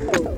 Oh.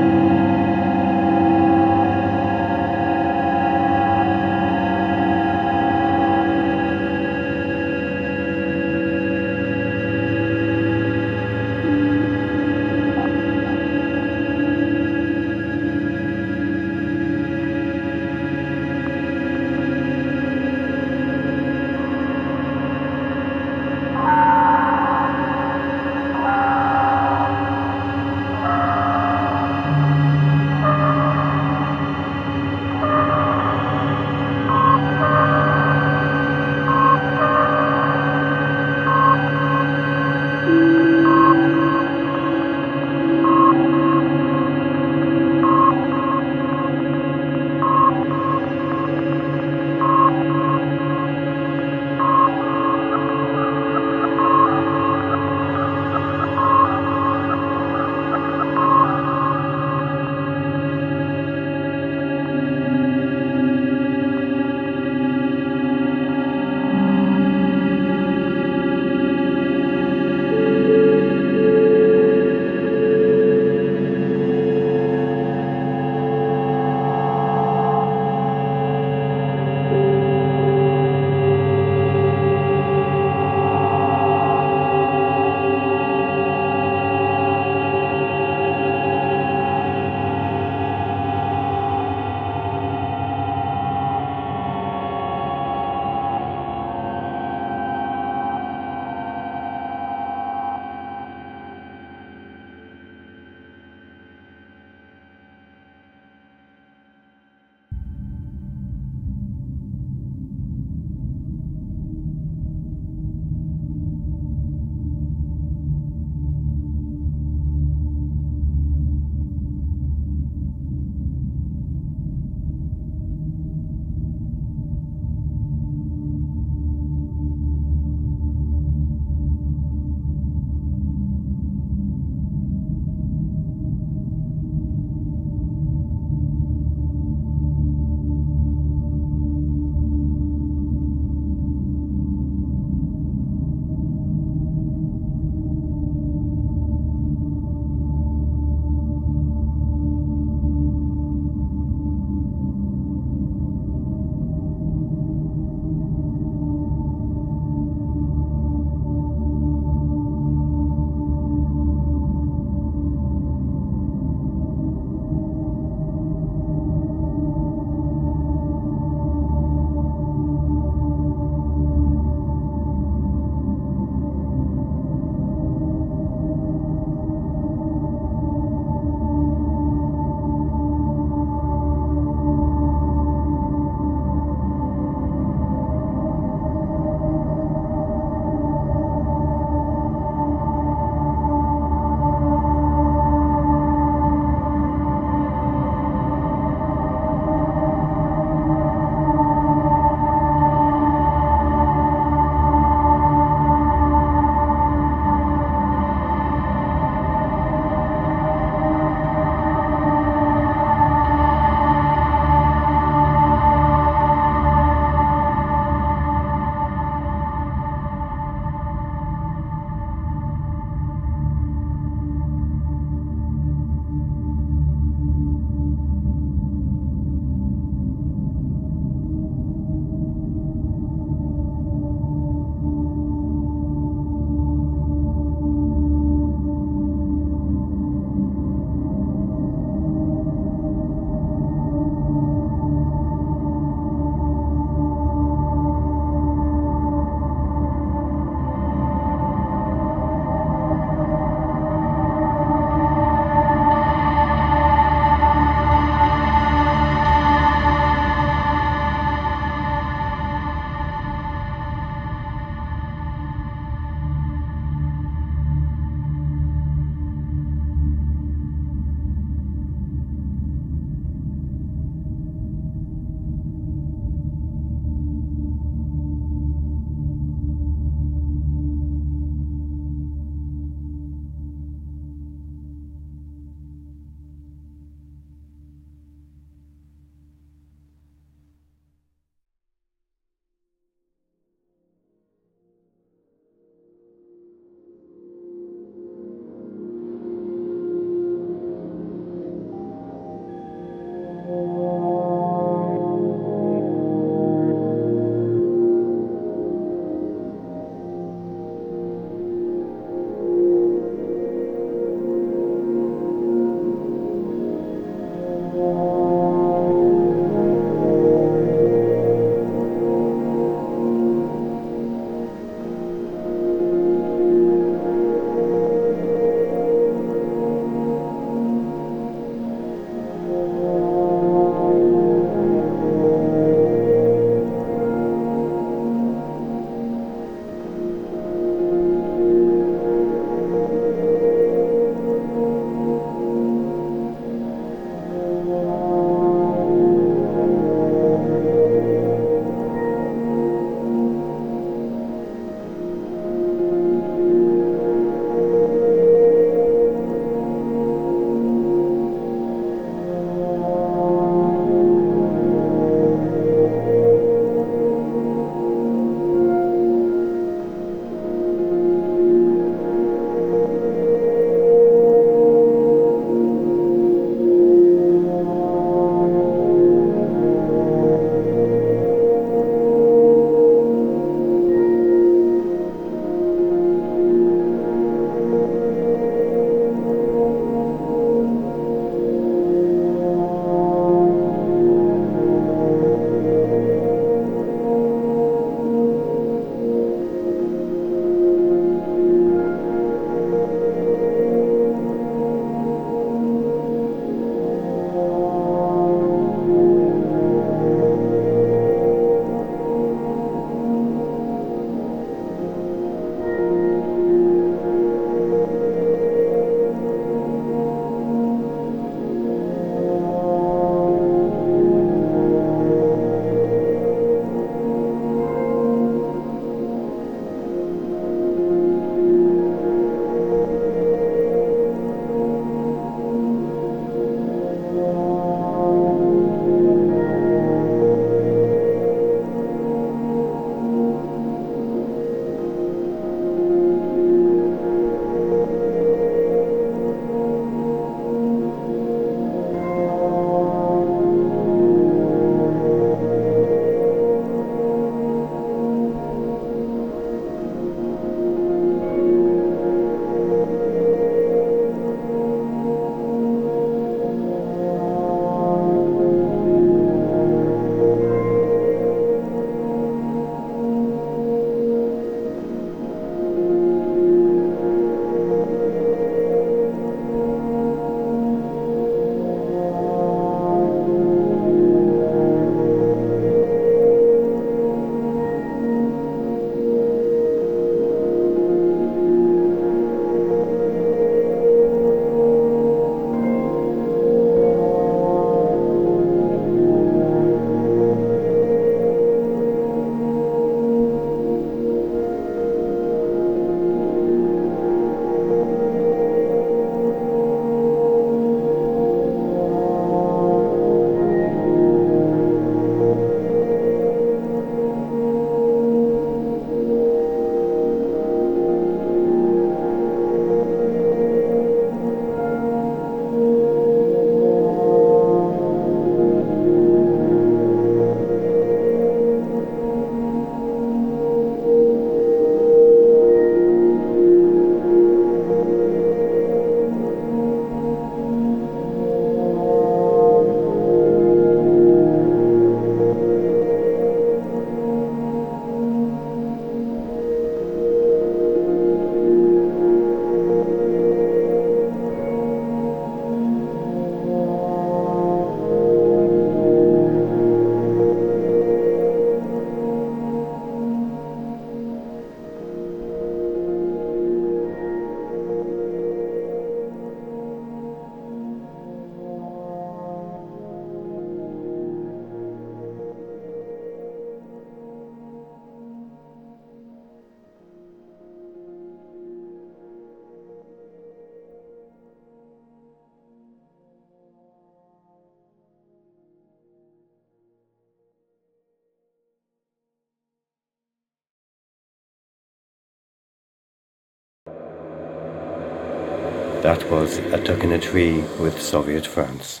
That was A Duck in a Tree with Zoviet France.